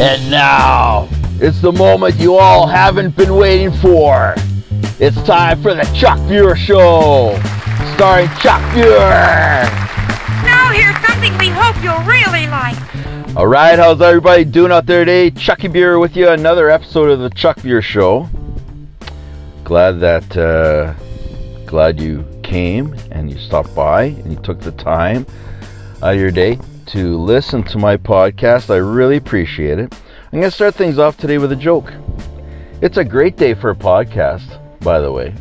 And now, it's the moment you all haven't been waiting for. It's time for the Chuck Buhr Show, starring Chuck Buhr. Now here's something we hope you'll really like. All right, how's everybody doing out there today? Chucky Buhr with you, another episode of the Chuck Buhr Show. Glad that, uh, glad you came and you stopped by and you took the time out of your day to listen to my podcast. I really appreciate it. I'm going to start things off today with a joke. It's a great day for a podcast, by the way.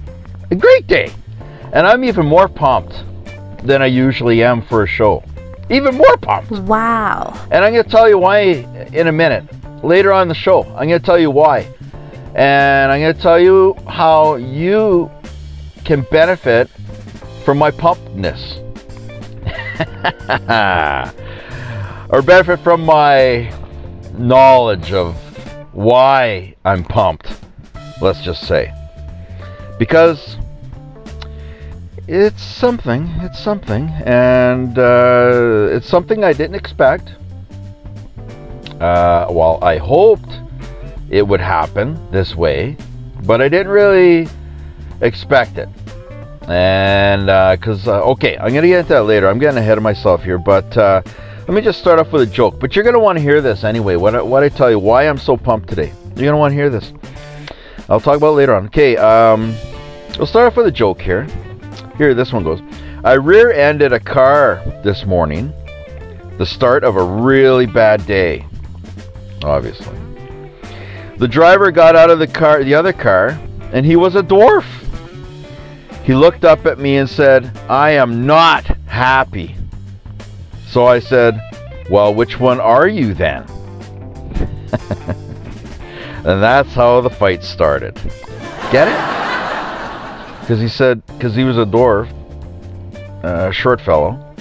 A great day. And I'm even more pumped than I usually am for a show. Even more pumped. Wow. And I'm going to tell you why in a minute. Later on in the show, I'm going to tell you why. And I'm going to tell you how you can benefit from my pumpedness. or benefit from my knowledge of why I'm pumped, let's just say. Because it's something, it's something, and uh, it's something I didn't expect. Uh, well, I hoped it would happen this way, but I didn't really expect it. And because, uh, okay, I'm going to get into that later. I'm getting ahead of myself here, but uh, let me just start off with a joke. But you're going to want to hear this anyway. What, I- what I tell you, why I'm so pumped today. You're going to want to hear this. I'll talk about later on. Okay, um, we'll start off with a joke here. Here, this one goes. I rear ended a car this morning, the start of a really bad day, obviously. The driver got out of the car, the other car, and he was a dwarf. He looked up at me and said, I am not happy. So I said, Well, which one are you then? and that's how the fight started. Get it? Because he said, because he was a dwarf, a short fellow,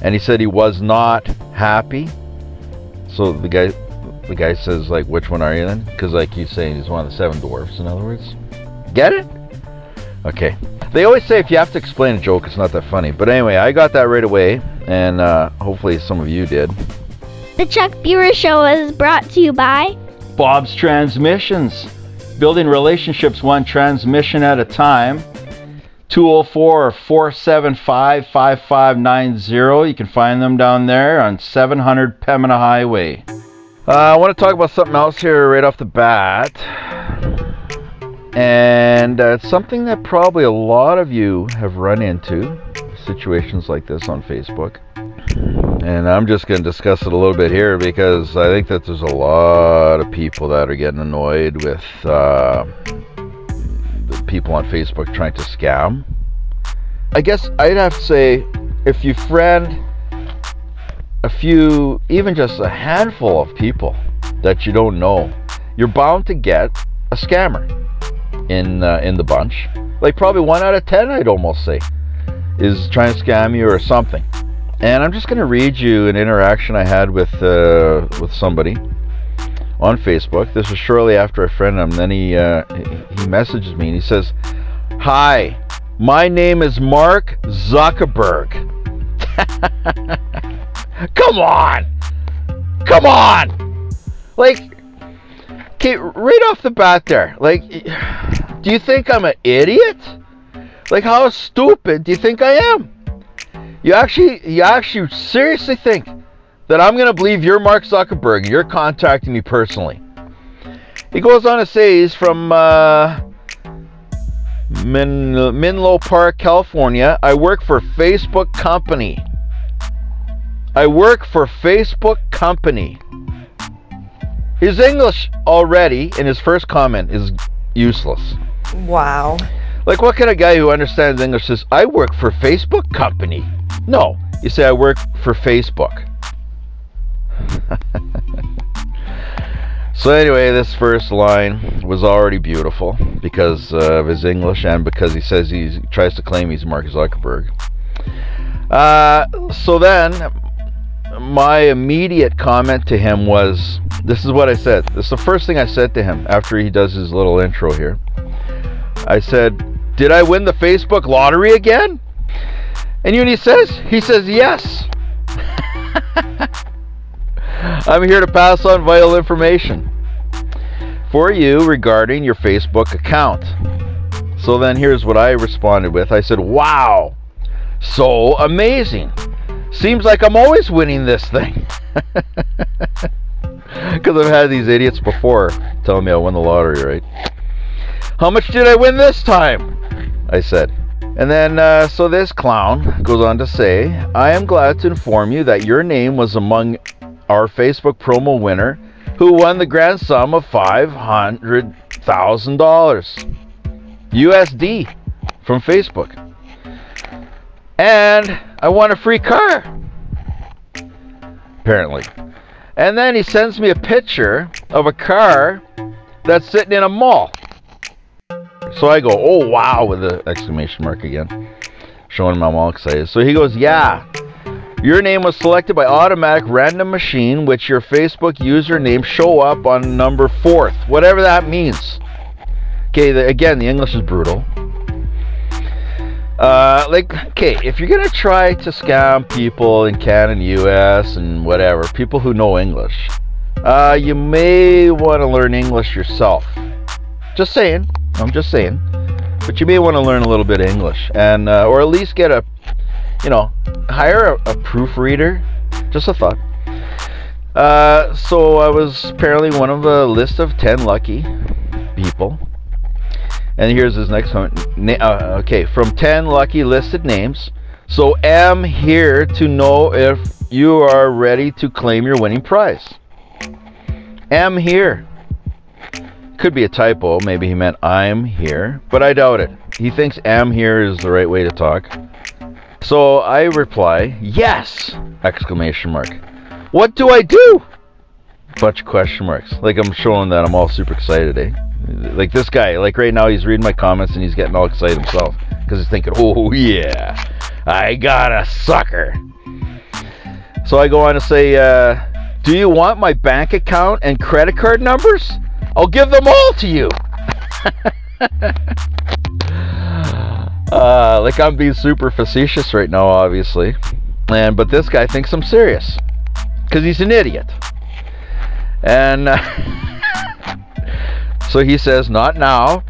and he said he was not happy. So the guy, the guy says, like, which one are you then? Because like he's saying he's one of the seven dwarfs. In other words, get it? Okay. They always say if you have to explain a joke, it's not that funny. But anyway, I got that right away, and uh, hopefully some of you did. The Chuck Buhr Show is brought to you by Bob's Transmissions. Building relationships one transmission at a time. 204 475 5590. You can find them down there on 700 Pembina Highway. Uh, I want to talk about something else here right off the bat. And uh, it's something that probably a lot of you have run into situations like this on Facebook. And I'm just going to discuss it a little bit here because I think that there's a lot of people that are getting annoyed with uh, the people on Facebook trying to scam. I guess I'd have to say if you friend a few, even just a handful of people that you don't know, you're bound to get a scammer in uh, in the bunch. Like probably one out of ten, I'd almost say, is trying to scam you or something. And I'm just going to read you an interaction I had with uh, with somebody on Facebook. This was shortly after I friended him. Then he uh, he messages me and he says, "Hi, my name is Mark Zuckerberg." Come on, come on, like, okay, right off the bat there, like, do you think I'm an idiot? Like, how stupid do you think I am? You actually, you actually seriously think that I'm gonna believe you're Mark Zuckerberg you're contacting me personally? He goes on to say he's from uh, Min- Park, California. I work for Facebook company. I work for Facebook company. His English already in his first comment is useless. Wow. Like, what kind of guy who understands English says, I work for Facebook company? No, you say, I work for Facebook. so, anyway, this first line was already beautiful because of his English and because he says he tries to claim he's Mark Zuckerberg. Uh, so then, my immediate comment to him was this is what I said. This is the first thing I said to him after he does his little intro here. I said, Did I win the Facebook lottery again? And you know he says? He says, Yes. I'm here to pass on vital information for you regarding your Facebook account. So then here's what I responded with I said, Wow, so amazing. Seems like I'm always winning this thing. Because I've had these idiots before telling me I won the lottery, right? How much did I win this time? I said. And then, uh, so this clown goes on to say, I am glad to inform you that your name was among our Facebook promo winner who won the grand sum of $500,000 USD from Facebook. And I won a free car. Apparently. And then he sends me a picture of a car that's sitting in a mall. So I go, oh wow, with the exclamation mark again, showing I'm all excited. So he goes, yeah, your name was selected by automatic random machine, which your Facebook username show up on number fourth, whatever that means. Okay, the, again, the English is brutal. Uh, like, okay, if you're gonna try to scam people in Canada, U.S., and whatever, people who know English, uh, you may want to learn English yourself. Just saying. I'm just saying. But you may want to learn a little bit of English, and uh, or at least get a, you know, hire a, a proofreader. Just a thought. Uh, so I was apparently one of a list of ten lucky people and here's his next one. Uh, okay, from 10 lucky listed names. So am here to know if you are ready to claim your winning prize. Am here. Could be a typo. Maybe he meant I'm here, but I doubt it. He thinks am here is the right way to talk. So I reply, yes! Exclamation mark. What do I do? Bunch of question marks. Like I'm showing that I'm all super excited, eh? Like this guy, like right now, he's reading my comments and he's getting all excited himself because he's thinking, "Oh yeah, I got a sucker." So I go on to say, uh, "Do you want my bank account and credit card numbers? I'll give them all to you." uh, like I'm being super facetious right now, obviously, and but this guy thinks I'm serious because he's an idiot, and. Uh, So he says, not now.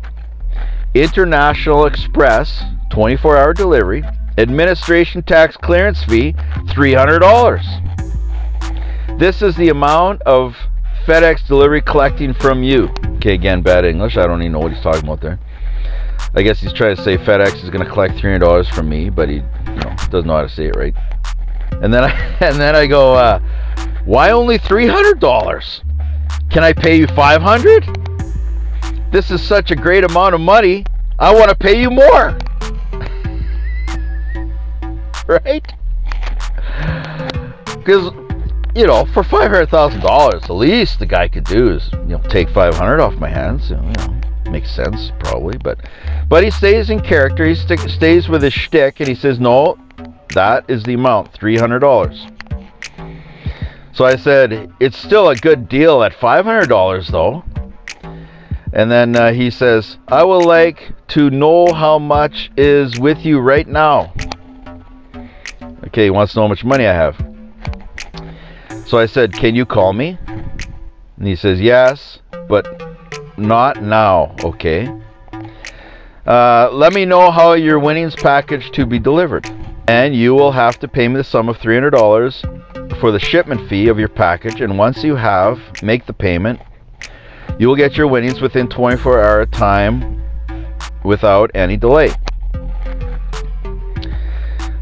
International Express, 24 hour delivery. Administration tax clearance fee, $300. This is the amount of FedEx delivery collecting from you. Okay, again, bad English. I don't even know what he's talking about there. I guess he's trying to say FedEx is going to collect $300 from me, but he you know, doesn't know how to say it right. And then I and then I go, uh, why only $300? Can I pay you 500? This is such a great amount of money. I want to pay you more. right? Because, you know, for $500,000, the least the guy could do is, you know, take 500 off my hands. You know, makes sense, probably. But but he stays in character. He st- stays with his shtick, and he says, no, that is the amount, $300. So I said, it's still a good deal at $500, though. And then uh, he says, I would like to know how much is with you right now. Okay, he wants to know how much money I have. So I said, Can you call me? And he says, Yes, but not now, okay? Uh, let me know how your winnings package to be delivered. And you will have to pay me the sum of $300 for the shipment fee of your package. And once you have, make the payment you will get your winnings within 24 hour time without any delay.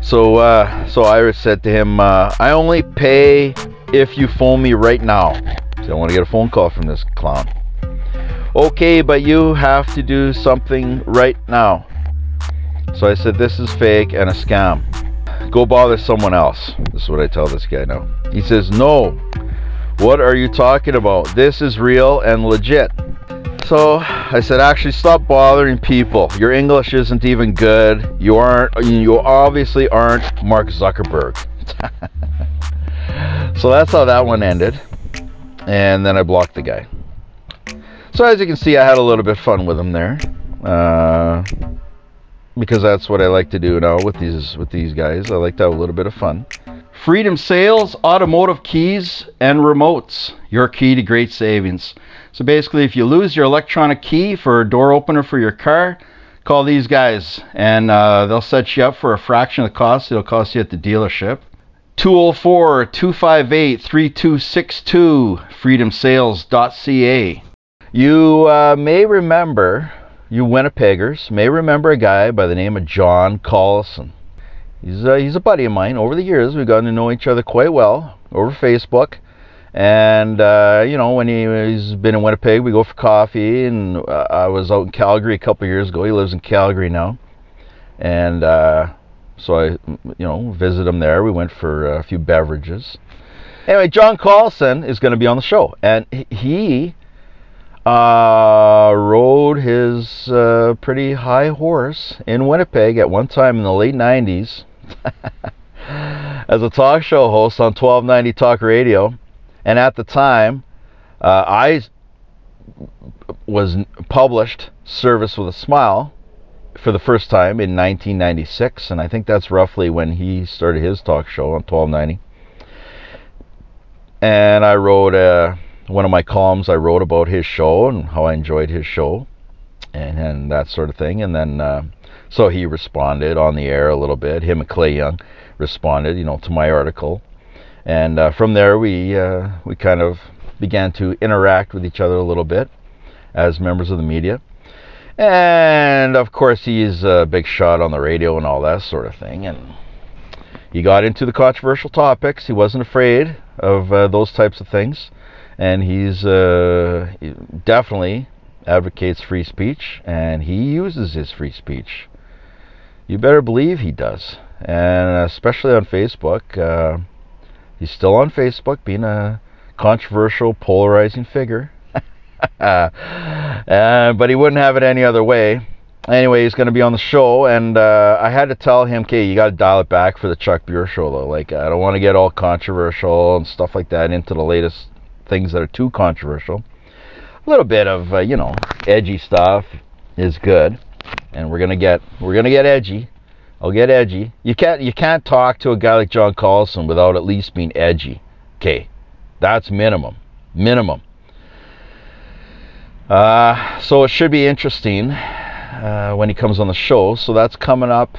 So, uh, so Iris said to him, uh, "I only pay if you phone me right now." So I want to get a phone call from this clown. Okay, but you have to do something right now. So I said, "This is fake and a scam. Go bother someone else." This is what I tell this guy now. He says, "No, what are you talking about? This is real and legit. So I said, actually, stop bothering people. Your English isn't even good. You aren't. You obviously aren't Mark Zuckerberg. so that's how that one ended. And then I blocked the guy. So as you can see, I had a little bit of fun with him there, uh, because that's what I like to do now with these with these guys. I like to have a little bit of fun Freedom Sales, automotive keys, and remotes. Your key to great savings. So basically, if you lose your electronic key for a door opener for your car, call these guys and uh, they'll set you up for a fraction of the cost it'll cost you at the dealership. 204 258 3262 freedomsales.ca. You uh, may remember, you Winnipeggers may remember a guy by the name of John Carlson. He's, uh, he's a buddy of mine. Over the years, we've gotten to know each other quite well over Facebook. And, uh, you know, when he, he's been in Winnipeg, we go for coffee. And uh, I was out in Calgary a couple years ago. He lives in Calgary now. And uh, so I, you know, visit him there. We went for a few beverages. Anyway, John Carlson is going to be on the show. And he uh, rode his uh, pretty high horse in Winnipeg at one time in the late 90s as a talk show host on 1290 Talk Radio and at the time, uh, I was published Service with a Smile for the first time in 1996, and I think that's roughly when he started his talk show on 1290. And I wrote uh, one of my columns. I wrote about his show and how I enjoyed his show, and, and that sort of thing. And then, uh, so he responded on the air a little bit. Him and Clay Young responded, you know, to my article and uh, from there we uh, we kind of began to interact with each other a little bit as members of the media and of course he's a big shot on the radio and all that sort of thing. And he got into the controversial topics. He wasn't afraid of uh, those types of things. And he's uh, he definitely advocates free speech and he uses his free speech. You better believe he does. And especially on facebook uh, He's still on Facebook, being a controversial, polarizing figure. uh, but he wouldn't have it any other way. Anyway, he's going to be on the show, and uh, I had to tell him, okay, you got to dial it back for the Chuck Buhr show, though. Like, I don't want to get all controversial and stuff like that into the latest things that are too controversial. A little bit of, uh, you know, edgy stuff is good, and we're gonna get we're gonna get edgy. I'll get edgy. You can't you can't talk to a guy like John Carlson without at least being edgy. Okay, that's minimum, minimum. Uh, so it should be interesting uh, when he comes on the show. So that's coming up.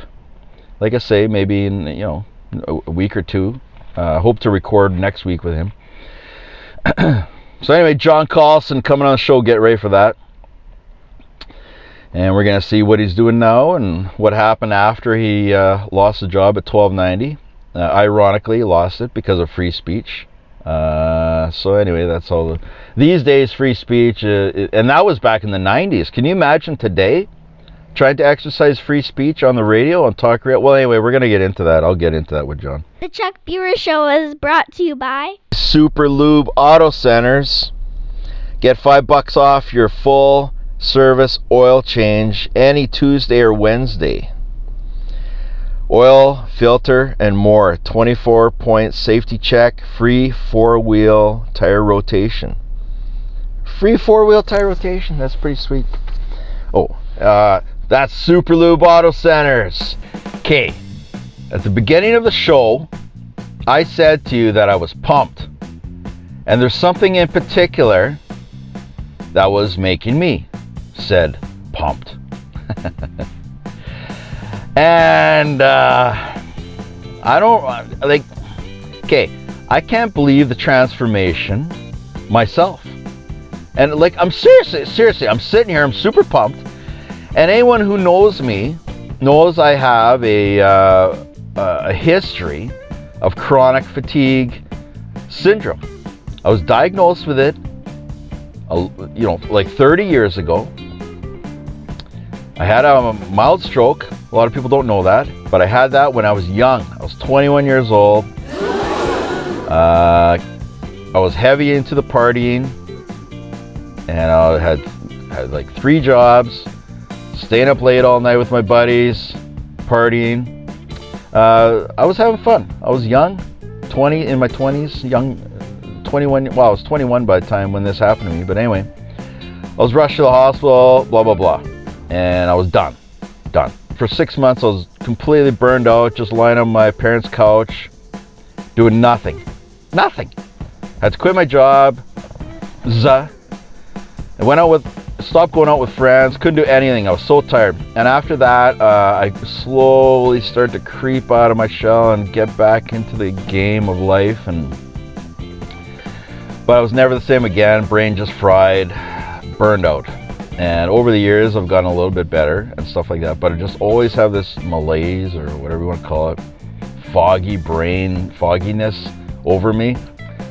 Like I say, maybe in you know a week or two. Uh, hope to record next week with him. so anyway, John Carlson coming on the show. Get ready for that and we're to see what he's doing now and what happened after he uh, lost the job at 1290 uh, ironically lost it because of free speech uh, so anyway that's all the, these days free speech uh, and that was back in the 90s can you imagine today trying to exercise free speech on the radio on talk radio? Well anyway we're going to get into that. I'll get into that with john. The chuck Buhr show is brought to you by super lube auto centers. Get five bucks off your full service oil change any Tuesday or Wednesday. Oil, filter, and more. 24 point safety check, free four wheel tire rotation. Free four wheel tire rotation, that's pretty sweet. Oh, uh, that's Super Lube Auto Centers. Okay, at the beginning of the show, I said to you that I was pumped. And there's something in particular that was making me said pumped. and uh, I don't like, okay, I can't believe the transformation myself. And like, I'm seriously, seriously, I'm sitting here, I'm super pumped. And anyone who knows me knows I have a, uh, a history of chronic fatigue syndrome. I was diagnosed with it, you know, like 30 years ago. I had a mild stroke. A lot of people don't know that, but I had that when I was young. I was 21 years old. Uh, I was heavy into the partying, and I had had like three jobs, staying up late all night with my buddies, partying. Uh, I was having fun. I was young, 20 in my 20s, young, 21. Well, I was 21 by the time when this happened to me. But anyway, I was rushed to the hospital. Blah blah blah and I was done. Done. For six months, I was completely burned out, just lying on my parents' couch, doing nothing. Nothing. Had to quit my job. Zuh. I went out with, stopped going out with friends, couldn't do anything. I was so tired. And after that, uh, I slowly started to creep out of my shell and get back into the game of life. And but I was never the same again. Brain just fried, burned out. And over the years, I've gotten a little bit better and stuff like that. But I just always have this malaise or whatever you want to call it, foggy brain, fogginess over me,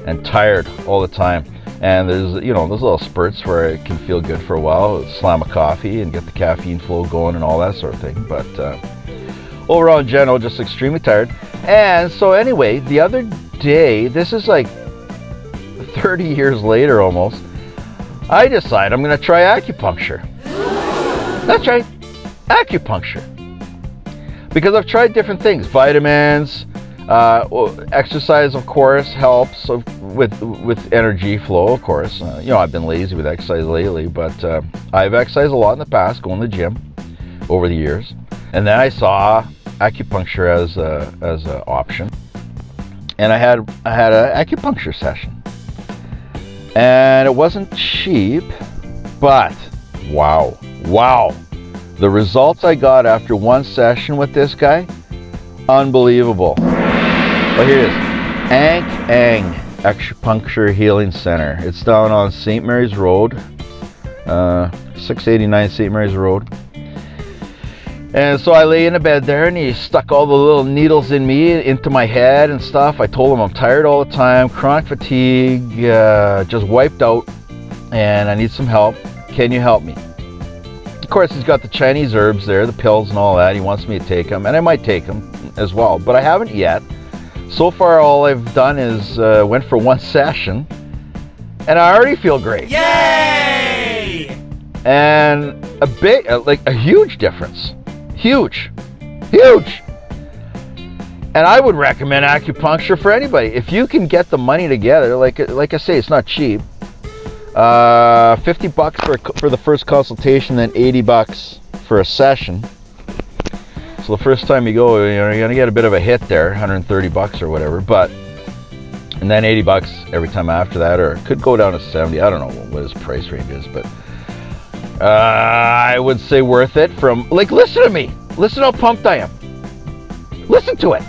and tired all the time. And there's, you know, those little spurts where it can feel good for a while, slam a coffee and get the caffeine flow going and all that sort of thing. But uh, overall, in general, just extremely tired. And so, anyway, the other day, this is like 30 years later almost, I decide I'm going to try acupuncture. That's right, acupuncture. Because I've tried different things, vitamins, uh, exercise, of course, helps with with energy flow. Of course, uh, you know I've been lazy with exercise lately, but uh, I've exercised a lot in the past, going to the gym over the years, and then I saw acupuncture as a as an option, and I had I had an acupuncture session and it wasn't cheap, but wow, wow. The results I got after one session with this guy, unbelievable. But here it is Ank Ang Acupuncture Healing Center. It's down on St. Mary's Road, uh, 689 St. Mary's Road. And so I lay in a bed there and he stuck all the little needles in me into my head and stuff. I told him I'm tired all the time, chronic fatigue, uh, just wiped out, and I need some help. Can you help me? Of course, he's got the Chinese herbs there, the pills and all that. He wants me to take them, and I might take them as well, but I haven't yet. So far, all I've done is uh, went for one session, and I already feel great. Yay! And a big, like a huge difference. Huge. Huge. And I would recommend acupuncture for anybody. If you can get the money together, like like I say, it's not cheap. Uh, 50 bucks for, for the first consultation, then 80 bucks for a session. So the first time you go, you know, you're gonna get a bit of a hit there, 130 bucks or whatever. But and then 80 bucks every time after that, or it could go down to 70. I don't know what his price range is, but uh, I would say worth it from, like, listen to me. Listen how pumped I am. Listen to it.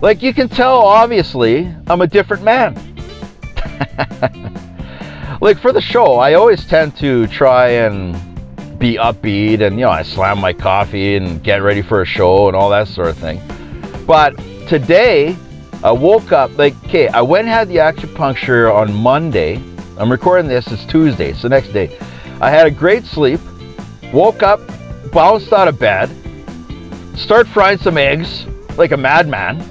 Like, you can tell, obviously, I'm a different man. like, for the show, I always tend to try and be upbeat and, you know, I slam my coffee and get ready for a show and all that sort of thing. But today, I woke up, like, okay, I went and had the acupuncture on Monday. I'm recording this, it's Tuesday, it's the next day. I had a great sleep, woke up, bounced out of bed, start frying some eggs like a madman,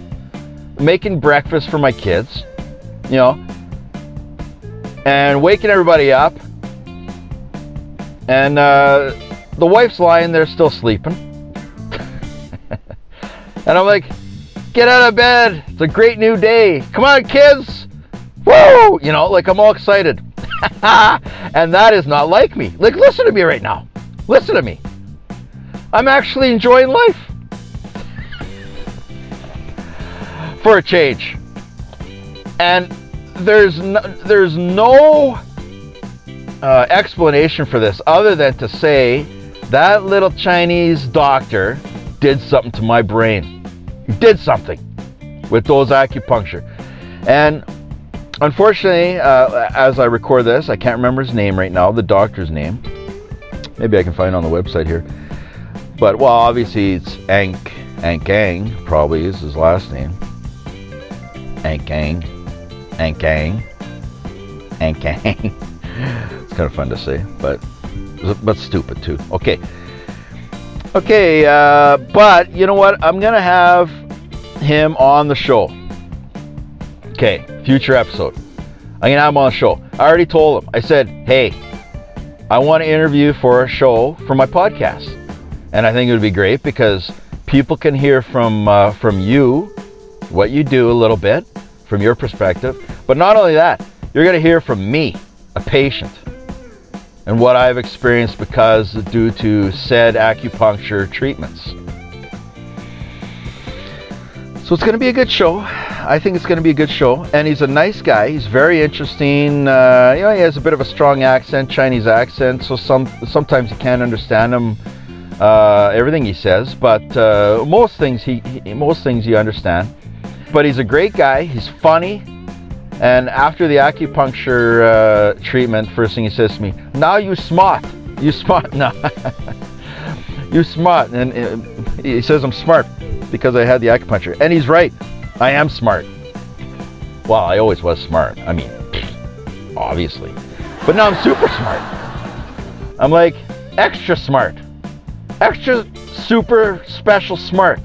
making breakfast for my kids, you know, and waking everybody up. And uh, the wife's lying there still sleeping. and I'm like, get out of bed. It's a great new day. Come on, kids. Woo! You know, like I'm all excited. and that is not like me. Like, listen to me right now. Listen to me. I'm actually enjoying life. For a change. And there's no, there's no uh, explanation for this other than to say that little Chinese doctor did something to my brain. He did something with those acupuncture. And Unfortunately, uh, as I record this, I can't remember his name right now, the doctor's name. Maybe I can find it on the website here. But, well, obviously it's Ank, Ankang, probably is his last name. Ankang, Ankang, Ankang. it's kind of fun to say, but, but stupid too. Okay. Okay, uh, but you know what? I'm going to have him on the show. Okay, future episode. I'm gonna have him on the show. I already told him. I said, hey, I want to interview for a show for my podcast, and I think it would be great because people can hear from uh, from you what you do a little bit from your perspective. But not only that, you're gonna hear from me, a patient, and what I've experienced because due to said acupuncture treatments. So it's going to be a good show. I think it's going to be a good show. And he's a nice guy. He's very interesting. Uh, you know, he has a bit of a strong accent, Chinese accent. So some sometimes you can't understand him, uh, everything he says. But uh, most things he, he most things you understand. But he's a great guy. He's funny. And after the acupuncture uh, treatment, first thing he says to me, "Now you smart. You smart now. you smart." And uh, he says I'm smart because I had the acupuncture, and he's right. I am smart. Well, I always was smart. I mean, obviously. But now I'm super smart. I'm like extra smart. Extra super special smart.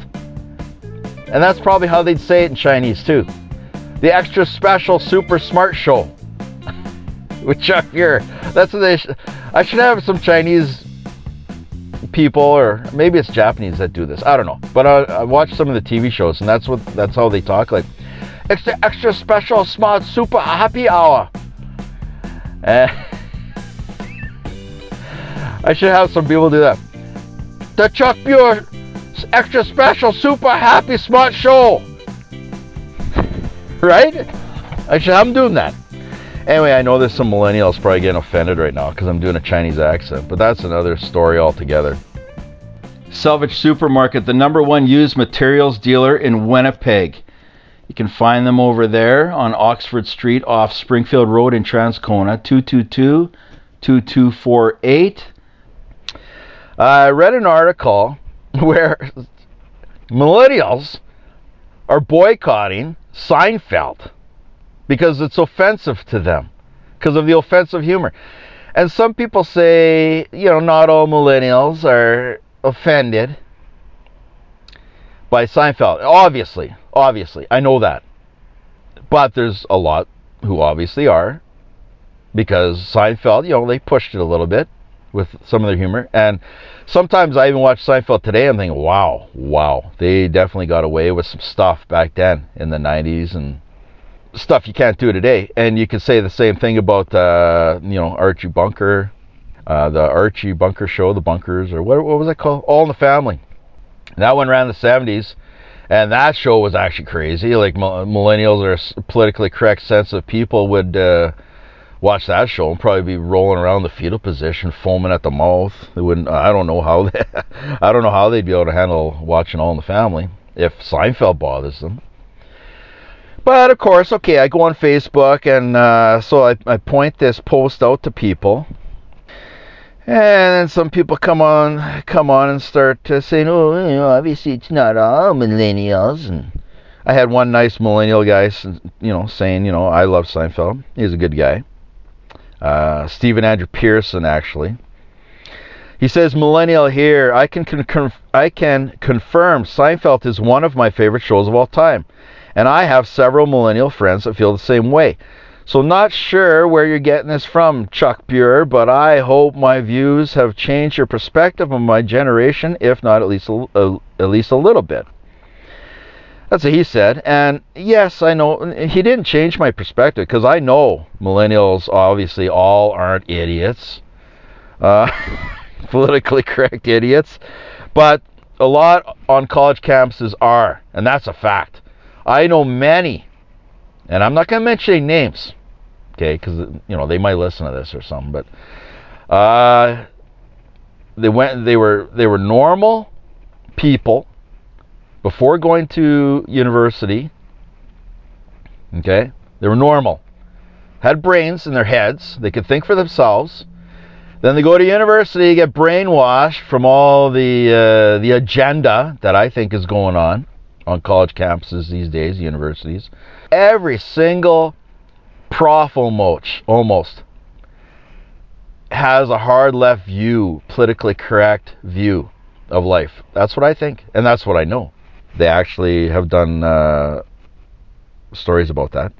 And that's probably how they'd say it in Chinese too. The extra special super smart show. With Chuck Buhr. That's what they sh- I should have some Chinese people or maybe it's Japanese that do this. I don't know. But I, I watch some of the TV shows and that's what that's how they talk like extra extra special smart super happy hour. Eh. I should have some people do that. The Chuck Buhr extra special super happy smart show. right? I should doing that. Anyway, I know there's some millennials probably getting offended right now because I'm doing a Chinese accent, but that's another story altogether. Selvage Supermarket, the number one used materials dealer in Winnipeg. You can find them over there on Oxford Street off Springfield Road in Transcona, 222 2248. I read an article where millennials are boycotting Seinfeld because it's offensive to them, because of the offensive humor. And some people say, you know, not all millennials are offended by Seinfeld. Obviously, obviously, I know that. But there's a lot who obviously are, because Seinfeld, you know, they pushed it a little bit with some of their humor. And sometimes I even watch Seinfeld today, I'm thinking, wow, wow, they definitely got away with some stuff back then in the 90s and stuff you can't do today. And you could say the same thing about, uh, you know, Archie Bunker, uh, the Archie Bunker show, the Bunkers, or what, what was that called? All in the Family. That one ran in the 70s. And that show was actually crazy. Like millennials or politically correct, sensitive people would uh, watch that show and probably be rolling around the fetal position, foaming at the mouth. They wouldn't. I don't know how. They, I don't know how they'd be able to handle watching All in the Family if Seinfeld bothers them. But of course, okay, I go on Facebook and uh, so I, I point this post out to people. And then some people come on, come on and start uh, saying, "Oh, you know, obviously it's not all millennials." And I had one nice millennial guy, you know, saying, "You know, I love Seinfeld. He's a good guy." Uh, Stephen Andrew Pearson, actually. He says, "Millennial here. I can con- I can confirm Seinfeld is one of my favorite shows of all time." And I have several millennial friends that feel the same way. So, not sure where you're getting this from, Chuck Buhr, but I hope my views have changed your perspective on my generation, if not at least a, a, at least a little bit. That's what he said. And yes, I know he didn't change my perspective because I know millennials obviously all aren't idiots, uh, politically correct idiots, but a lot on college campuses are, and that's a fact. I know many, and I'm not going to mention any names, okay, because you know they might listen to this or something. But uh, they went, they were, they were normal people before going to university. Okay, they were normal, had brains in their heads, they could think for themselves. Then they go to university, get brainwashed from all the uh, the agenda that I think is going on on college campuses these days, universities. Every single prof almost, almost has a hard left view, politically correct view of life. That's what I think, and that's what I know. They actually have done uh, stories about that.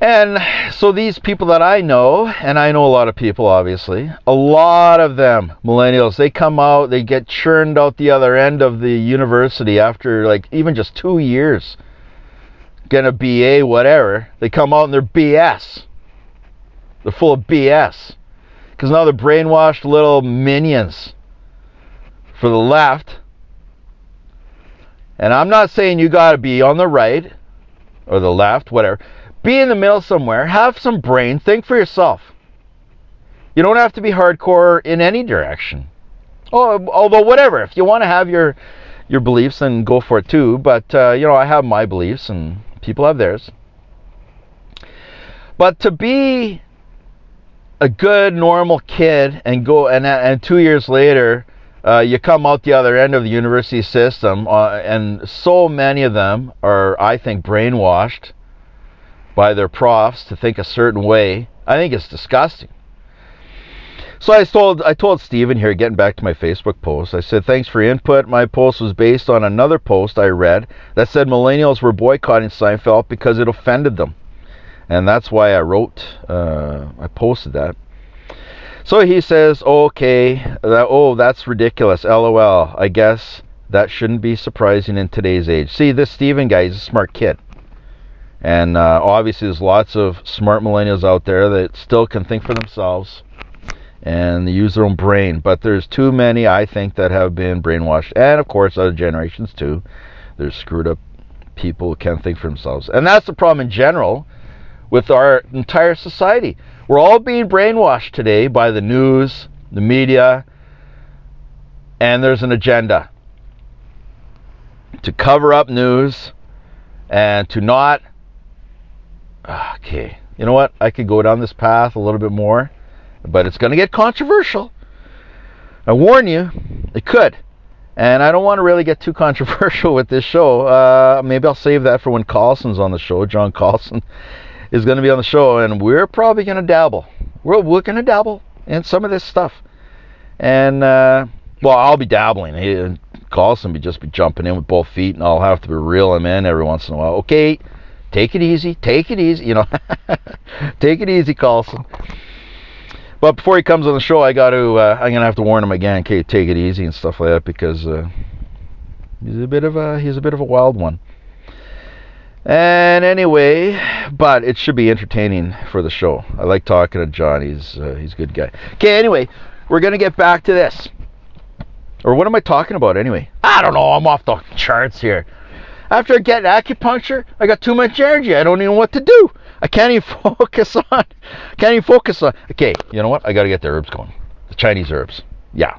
And so these people that I know, and I know a lot of people obviously, a lot of them, millennials, they come out, they get churned out the other end of the university after like even just two years, get a BA, whatever. They come out and they're BS. They're full of BS. Because now they're brainwashed little minions for the left. And I'm not saying you got to be on the right or the left, whatever. Be in the middle somewhere. Have some brain. Think for yourself. You don't have to be hardcore in any direction. Oh, although whatever. If you want to have your your beliefs, then go for it too. But uh, you know, I have my beliefs, and people have theirs. But to be a good, normal kid and go and and two years later uh, you come out the other end of the university system, uh, and so many of them are, I think, brainwashed by their profs to think a certain way. I think it's disgusting. So I told I told Stephen here, getting back to my Facebook post, I said, thanks for input. My post was based on another post I read that said millennials were boycotting Seinfeld because it offended them. And that's why I wrote, uh, I posted that. So he says, okay, that, oh, that's ridiculous. LOL. I guess that shouldn't be surprising in today's age. See, this Steven guy, he's a smart kid. And uh, obviously, there's lots of smart millennials out there that still can think for themselves and use their own brain. But there's too many, I think, that have been brainwashed. And of course, other generations too. There's screwed up people who can't think for themselves. And that's the problem in general with our entire society. We're all being brainwashed today by the news, the media, and there's an agenda to cover up news and to not. Ah, okay, you know what? I could go down this path a little bit more, but it's going to get controversial. I warn you, it could. And I don't want to really get too controversial with this show. Uh, maybe I'll save that for when Carlson's on the show, John Carlson is going to be on the show, and we're probably going to dabble. We're, we're going to dabble in some of this stuff. And, uh, well, I'll be dabbling. He, Carlson be just be jumping in with both feet, and I'll have to be reel him in every once in a while. Okay, take it easy, take it easy, you know. take it easy, Carlson. But before he comes on the show, I got to, uh, I'm going to have to warn him again, okay, take it easy and stuff like that, because uh, he's a bit of a, he's a bit of a wild one. And anyway, but it should be entertaining for the show. I like talking to John. He's uh, he's a good guy. Okay, anyway, we're gonna get back to this. Or what am I talking about anyway? I don't know. I'm off the charts here. After getting acupuncture, I got too much energy. I don't even know what to do. I can't even focus on. Can't even focus on. Okay, you know what? I got to get the herbs going. The Chinese herbs. Yeah.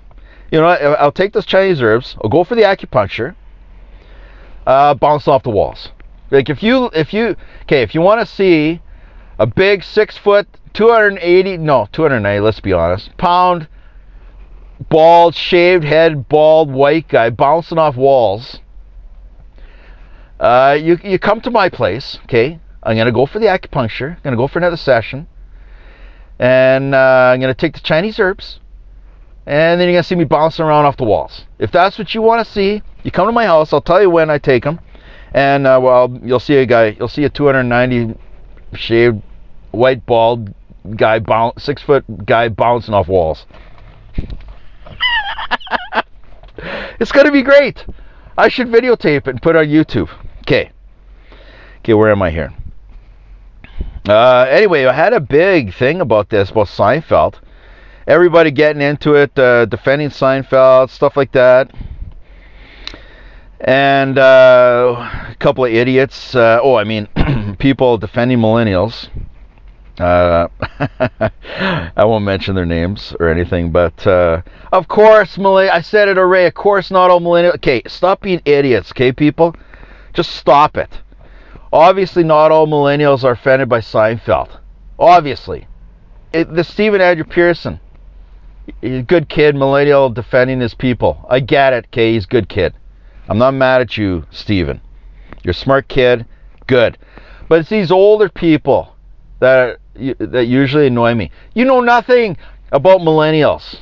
You know, what? I'll take those Chinese herbs. I'll go for the acupuncture. Uh, bounce off the walls. Like if you if you okay if you want to see a big six foot 280 no 290 let's be honest pound bald shaved head bald white guy bouncing off walls uh, you, you come to my place okay i'm going to go for the acupuncture i'm going to go for another session and uh, i'm going to take the chinese herbs and then you're going to see me bouncing around off the walls if that's what you want to see you come to my house i'll tell you when i take them and uh, well, you'll see a guy, you'll see a 290 shaved, white bald guy, six foot guy bouncing off walls. it's gonna be great. I should videotape it and put it on YouTube. Okay. Okay, where am I here? Uh, anyway, I had a big thing about this about Seinfeld. Everybody getting into it, uh, defending Seinfeld, stuff like that and uh, a couple of idiots. Uh, oh, I mean, people defending millennials. Uh, I won't mention their names or anything, but uh, of course, millennial. I said it already. Of course, not all millennials. Okay, stop being idiots, okay, people. Just stop it. Obviously, not all millennials are offended by Seinfeld. Obviously, it, the Stephen Andrew Pearson, he's a good kid, millennial defending his people. I get it, okay, he's a good kid. I'm not mad at you, Stephen. You're a smart kid. Good. But it's these older people that that usually annoy me. You know nothing about millennials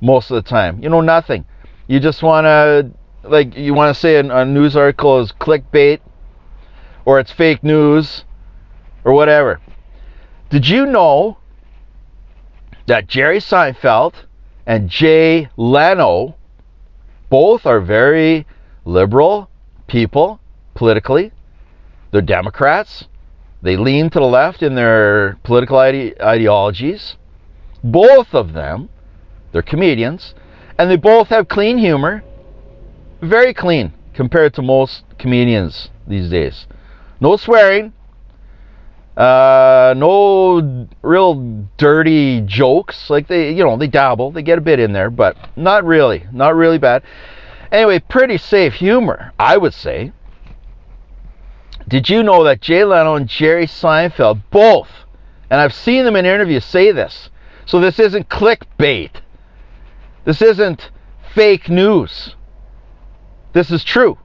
most of the time. You know nothing. You just want to like you want to say a, a news article is clickbait or it's fake news or whatever. Did you know that Jerry Seinfeld and Jay Leno both are very liberal people politically. They're Democrats. They lean to the left in their political ide- ideologies. Both of them, they're comedians, and they both have clean humor. Very clean. compared to most comedians these days. No swearing, uh, no real dirty jokes. Like they, you know, they dabble, they get a bit in there, but not really, not really bad. Anyway, pretty safe humor, I would say. Did you know that Jay Leno and Jerry Seinfeld both, and I've seen them in interviews say this, so this isn't clickbait. This isn't fake news. This is true.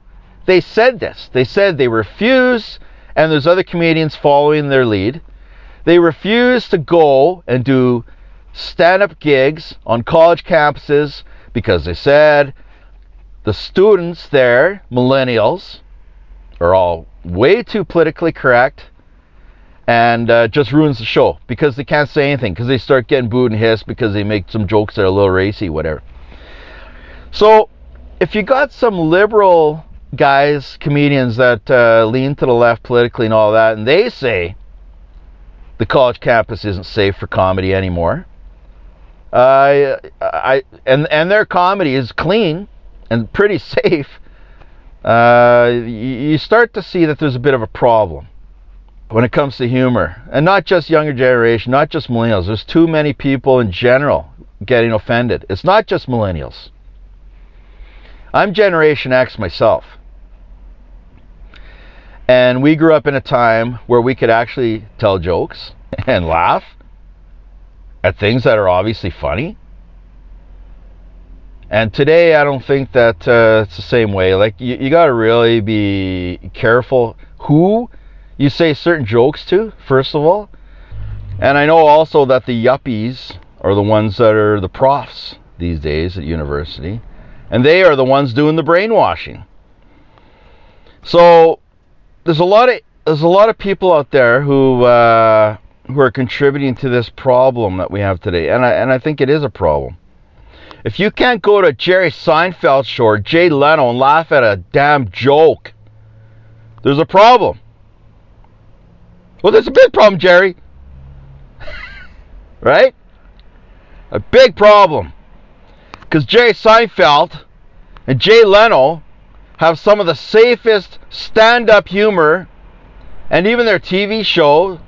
They said this. They said they refuse, and there's other comedians following their lead. They refuse to go and do stand up gigs on college campuses because they said the students there, millennials, are all way too politically correct and uh, just ruins the show because they can't say anything because they start getting booed and hissed because they make some jokes that are a little racy, whatever. So, if you got some liberal guys, comedians that uh, lean to the left politically and all that, and they say the college campus isn't safe for comedy anymore, uh, I and and their comedy is clean and pretty safe. Uh, you start to see that there's a bit of a problem when it comes to humor, and not just younger generation, not just millennials. There's too many people in general getting offended. It's not just millennials. I'm Generation X myself. And we grew up in a time where we could actually tell jokes and laugh at things that are obviously funny. And today, I don't think that uh, it's the same way. Like, you, you got to really be careful who you say certain jokes to, first of all. And I know also that the yuppies are the ones that are the profs these days at university. And they are the ones doing the brainwashing. So there's a lot of there's a lot of people out there who uh, who are contributing to this problem that we have today, and I and I think it is a problem. If you can't go to Jerry Seinfeld show or Jay Leno and laugh at a damn joke, there's a problem. Well, there's a big problem, Jerry. right? A big problem. Because Jay Seinfeld and Jay Leno have some of the safest stand up humor and even their TV show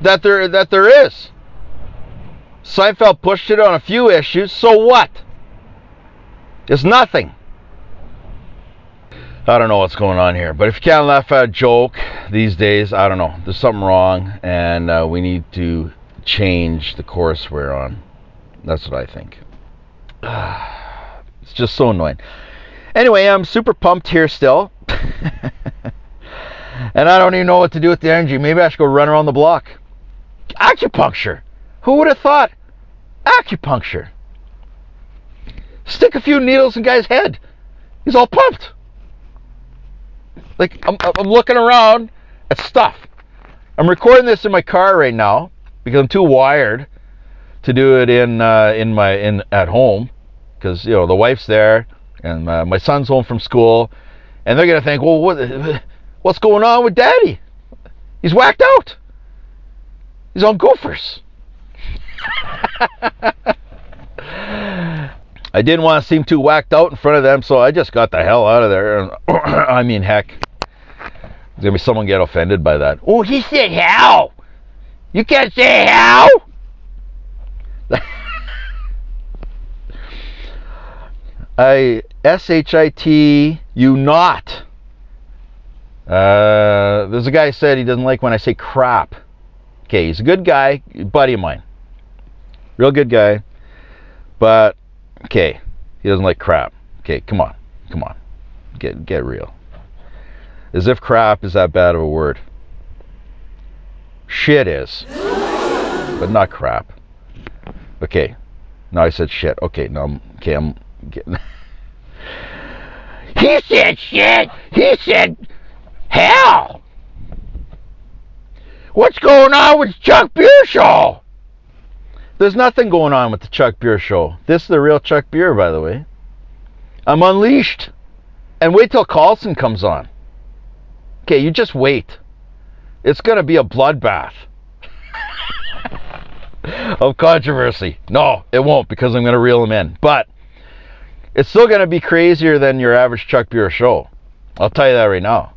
that there, that there is. Seinfeld pushed it on a few issues, so what? It's nothing. I don't know what's going on here, but if you can't laugh at a joke these days, I don't know. There's something wrong, and uh, we need to change the course we're on. That's what I think. It's just so annoying. Anyway, I'm super pumped here still. and I don't even know what to do with the energy. Maybe I should go run around the block. Acupuncture. Who would have thought? Acupuncture. Stick a few needles in guy's head. He's all pumped. Like I'm, I'm looking around at stuff. I'm recording this in my car right now because I'm too wired to do it in uh, in my in at home because you know the wife's there and my son's home from school and they're gonna think, well, what what's going on with Daddy? He's whacked out. He's on gophers. I didn't want to seem too whacked out in front of them, so I just got the hell out of there. I mean, heck, there's gonna be someone get offended by that. Oh, he said how? You can't say how? I S H I T you not. Uh, there's a guy said he doesn't like when I say crap. Okay, he's a good guy, buddy of mine, real good guy, but okay, he doesn't like crap. Okay, come on, come on, get get real. As if crap is that bad of a word. Shit is, but not crap. Okay, now I said shit. Okay, now I'm okay. I'm getting. he said shit. He said hell. What's going on with Chuck Buhr Show? There's nothing going on with the Chuck Buhr Show. This is the real Chuck Buhr, by the way. I'm unleashed. And wait till Carlson comes on. Okay, you just wait. It's going to be a bloodbath of controversy. No, it won't because I'm going to reel him in. But it's still going to be crazier than your average Chuck Buhr show. I'll tell you that right now.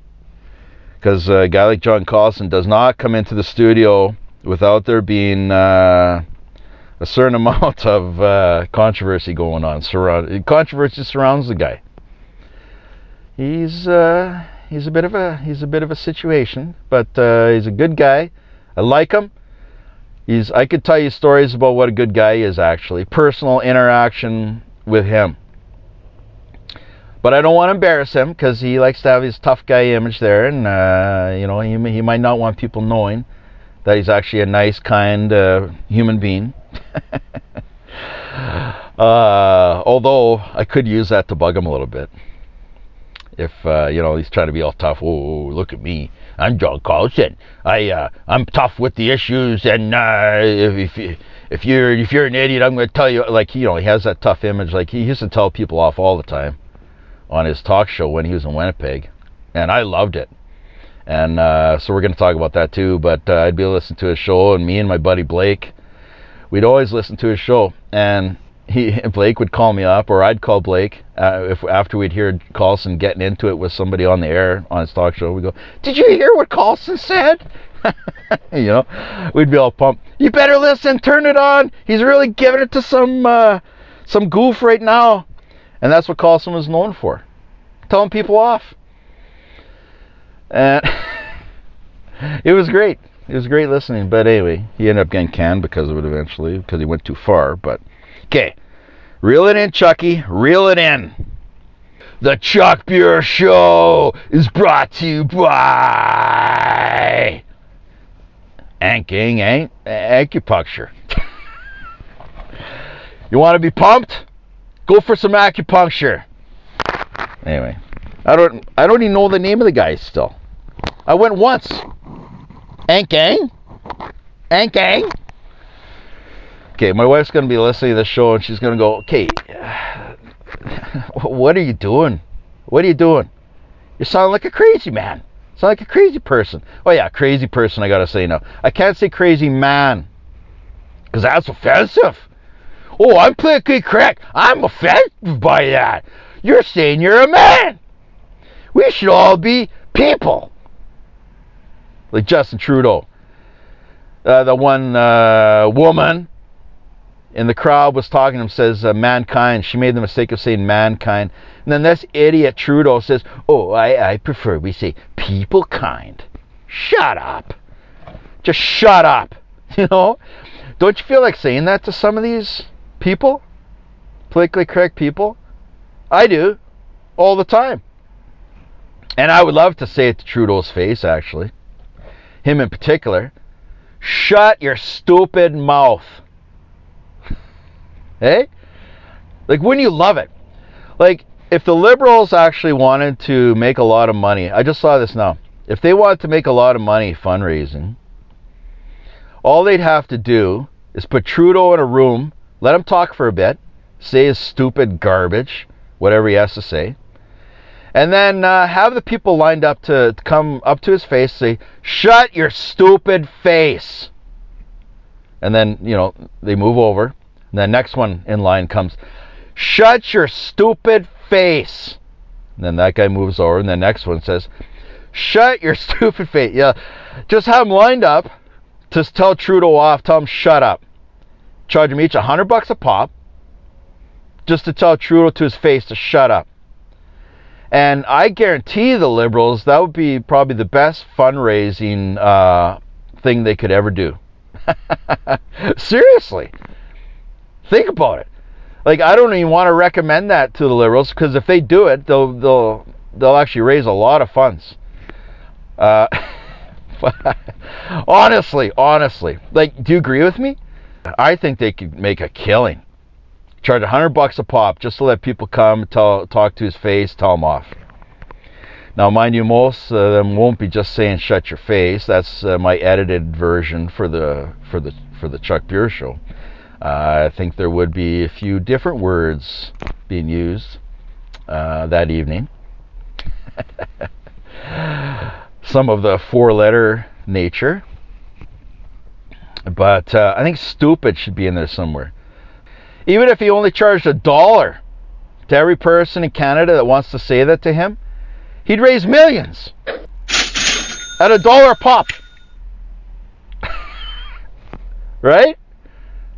Because a guy like John Carlson does not come into the studio without there being uh, a certain amount of uh, controversy going on. Surround controversy surrounds the guy. He's uh, he's a bit of a he's a bit of a situation, but uh, he's a good guy. I like him. He's I could tell you stories about what a good guy is actually. Personal interaction with him. But I don't want to embarrass him because he likes to have his tough guy image there, and uh, you know he he might not want people knowing that he's actually a nice, kind uh, human being. uh, although I could use that to bug him a little bit. If uh, you know he's trying to be all tough. Oh, look at me! I'm John Carlson. I uh, I'm tough with the issues, and uh, if, if if you're if you're an idiot, I'm going to tell you. Like you know, he has that tough image. Like he used to tell people off all the time on his talk show when he was in Winnipeg, and I loved it. And uh, so we're going to talk about that too. But uh, I'd be listening to his show, and me and my buddy Blake, we'd always listen to his show. And he Blake would call me up, or I'd call Blake uh, if after we'd hear Carlson getting into it with somebody on the air on his talk show. We go, "Did you hear what Carlson said?" you know, we'd be all pumped. You better listen. Turn it on. He's really giving it to some uh, some goof right now. And that's what Carlson was known for telling people off. And it was great. It was great listening. But anyway, he ended up getting canned because of it eventually, because he went too far. But okay, reel it in, Chucky. Reel it in. The Chuck Buhr Show is brought to you by Ankang Ain't Acupuncture. you want to be pumped? Go for some acupuncture. Anyway, I don't I don't even know the name of the guy still. I went once. Ankang? Ankang? Okay, my wife's gonna be listening to the show and she's gonna go, okay, what are you doing? What are you doing? You sound like a crazy man. You sound like a crazy person. Oh yeah, crazy person I gotta say now. I can't say crazy man. Because that's offensive. Oh, I'm politically correct. I'm offended by that. You're saying you're a man. We should all be people. Like Justin Trudeau. Uh, the one uh, woman in the crowd was talking to him, says uh, mankind. She made the mistake of saying mankind. And then this idiot Trudeau says, oh, I, I prefer we say people kind. Shut up. Just shut up. You know? Don't you feel like saying that to some of these people, politically correct people. I do, all the time. And I would love to say it to Trudeau's face, actually. Him in particular. Shut your stupid mouth. hey? Like, wouldn't you love it? Like, if the Liberals actually wanted to make a lot of money, I just saw this now. If they wanted to make a lot of money fundraising, all they'd have to do is put Trudeau in a room let him talk for a bit, say his stupid garbage, whatever he has to say, and then uh, have the people lined up to, come up to his face, say, "Shut your stupid face," and then you know they move over. And the next one in line comes, "Shut your stupid face." And then that guy moves over, and the next one says, "Shut your stupid face." Yeah, just have them lined up to tell Trudeau off. Tell him shut up charge them each a hundred bucks a pop just to tell Trudeau to his face to shut up. And I guarantee the Liberals that would be probably the best fundraising uh, thing they could ever do. Seriously, think about it. Like I don't even want to recommend that to the Liberals because if they do it, they'll they'll they'll actually raise a lot of funds. Uh, honestly, honestly, like, do you agree with me? I think they could make a killing. Charge a hundred bucks a pop just to let people come, tell, talk to his face, tell him off. Now, mind you, most of them won't be just saying "shut your face." That's uh, my edited version for the for the for the Chuck Buhr show. Uh, I think there would be a few different words being used uh, that evening. Some of the four-letter nature but uh, I think stupid should be in there somewhere. Even if he only charged a dollar to every person in Canada that wants to say that to him, he'd raise millions at a dollar a pop. right?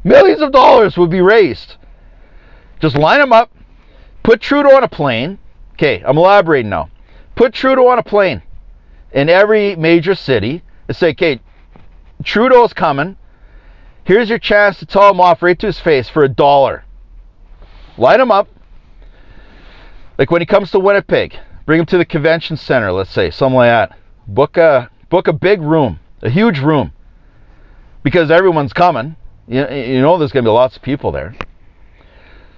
Millions of dollars would be raised. Just line them up, put Trudeau on a plane. Okay, I'm elaborating now. Put Trudeau on a plane in every major city and say, okay, Trudeau's coming. Here's your chance to tell him off right to his face for a dollar. Line him up. Like when he comes to Winnipeg, bring him to the convention center, let's say, something like that. Book a book a big room, a huge room, because everyone's coming. You, you know there's going to be lots of people there.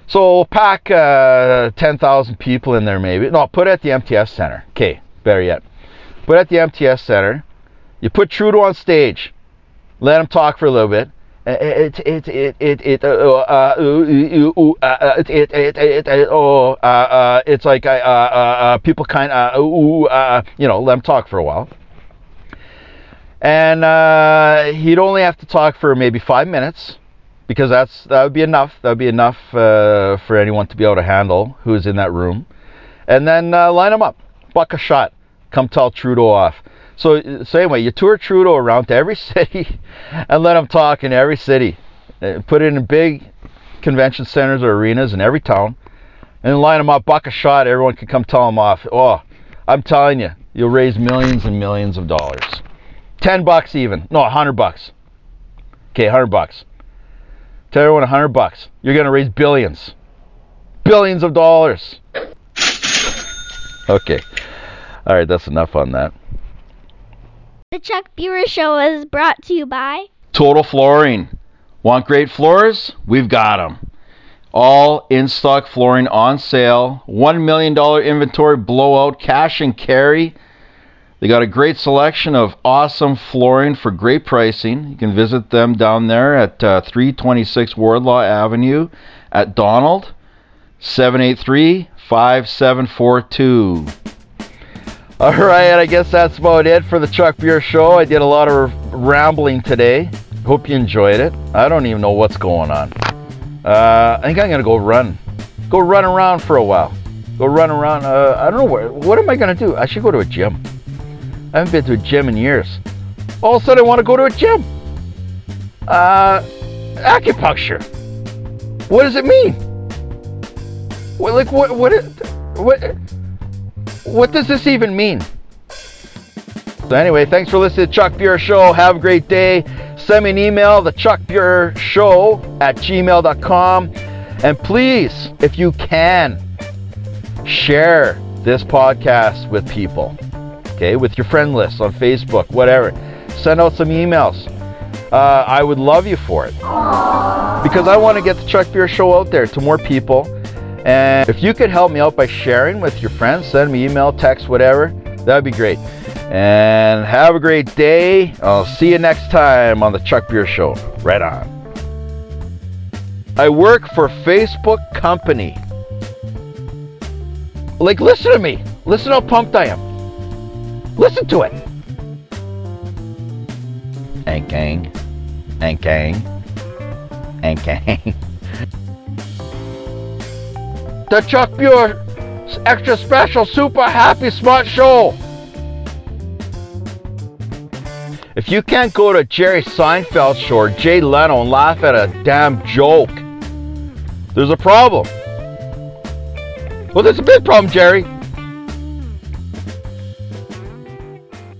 So pack uh, 10,000 people in there maybe. No, put it at the MTS Center. Okay, better yet. Put it at the MTS Center. You put Trudeau on stage. Let him talk for a little bit. It it it it it uh oh uh it's like uh uh people kind of ooh uh you know let him talk for a while. And uh, he'd only have to talk for maybe five minutes because that's that would be enough. That would be enough uh, for anyone to be able to handle who's in that room. And then uh, line them up, buck a shot, come tell Trudeau off. So same way, you tour Trudeau around to every city and let him talk in every city. Uh, put it in big convention centers or arenas in every town, and line them up, buck a shot. Everyone can come tell him off. Oh, I'm telling you, you'll raise millions and millions of dollars. 10 bucks even. No, 100 bucks. Okay, 100 bucks. Tell everyone 100 bucks. You're going to raise billions. Billions of dollars. Okay. All right, that's enough on that. The Chuck Buhr Show is brought to you by Total Flooring. Want great floors? We've got them. All in stock flooring on sale. $1 million inventory blowout, cash and carry. They got a great selection of awesome flooring for great pricing. You can visit them down there at uh, 326 Wardlaw Avenue at Donald, 783 5742. All right, I guess that's about it for the Chuck Buhr Show. I did a lot of rambling today. Hope you enjoyed it. I don't even know what's going on. Uh, I think I'm gonna go run, go run around for a while. Go run around. Uh, I don't know where. What am I gonna do? I should go to a gym. I haven't been to a gym in years. All of a sudden, I want to go to a gym. Uh, acupuncture. What does it mean? What, like what? What? What? What does this even mean? So anyway, thanks for listening to Chuck Buhr Show. Have a great day. Send me an email, the Chuck Buhr Show at gmail.com. And please, if you can, share this podcast with people. Okay, with your friend list on Facebook, whatever. Send out some emails. Uh, I would love you for it. Because I want to get the Chuck Buhr Show out there to more people. And if you could help me out by sharing with your friends, send me email, text, whatever, that'd be great. And have a great day. I'll see you next time on the Chuck Buhr Show. Right on. I work for Facebook company. Like, listen to me. Listen how pumped I am. Listen to it. Gang. And gang. The Chuck Buhr extra special super happy smart show. If you can't go to Jerry Seinfeld show or Jay Leno and laugh at a damn joke, there's a problem. Well, there's a big problem, Jerry.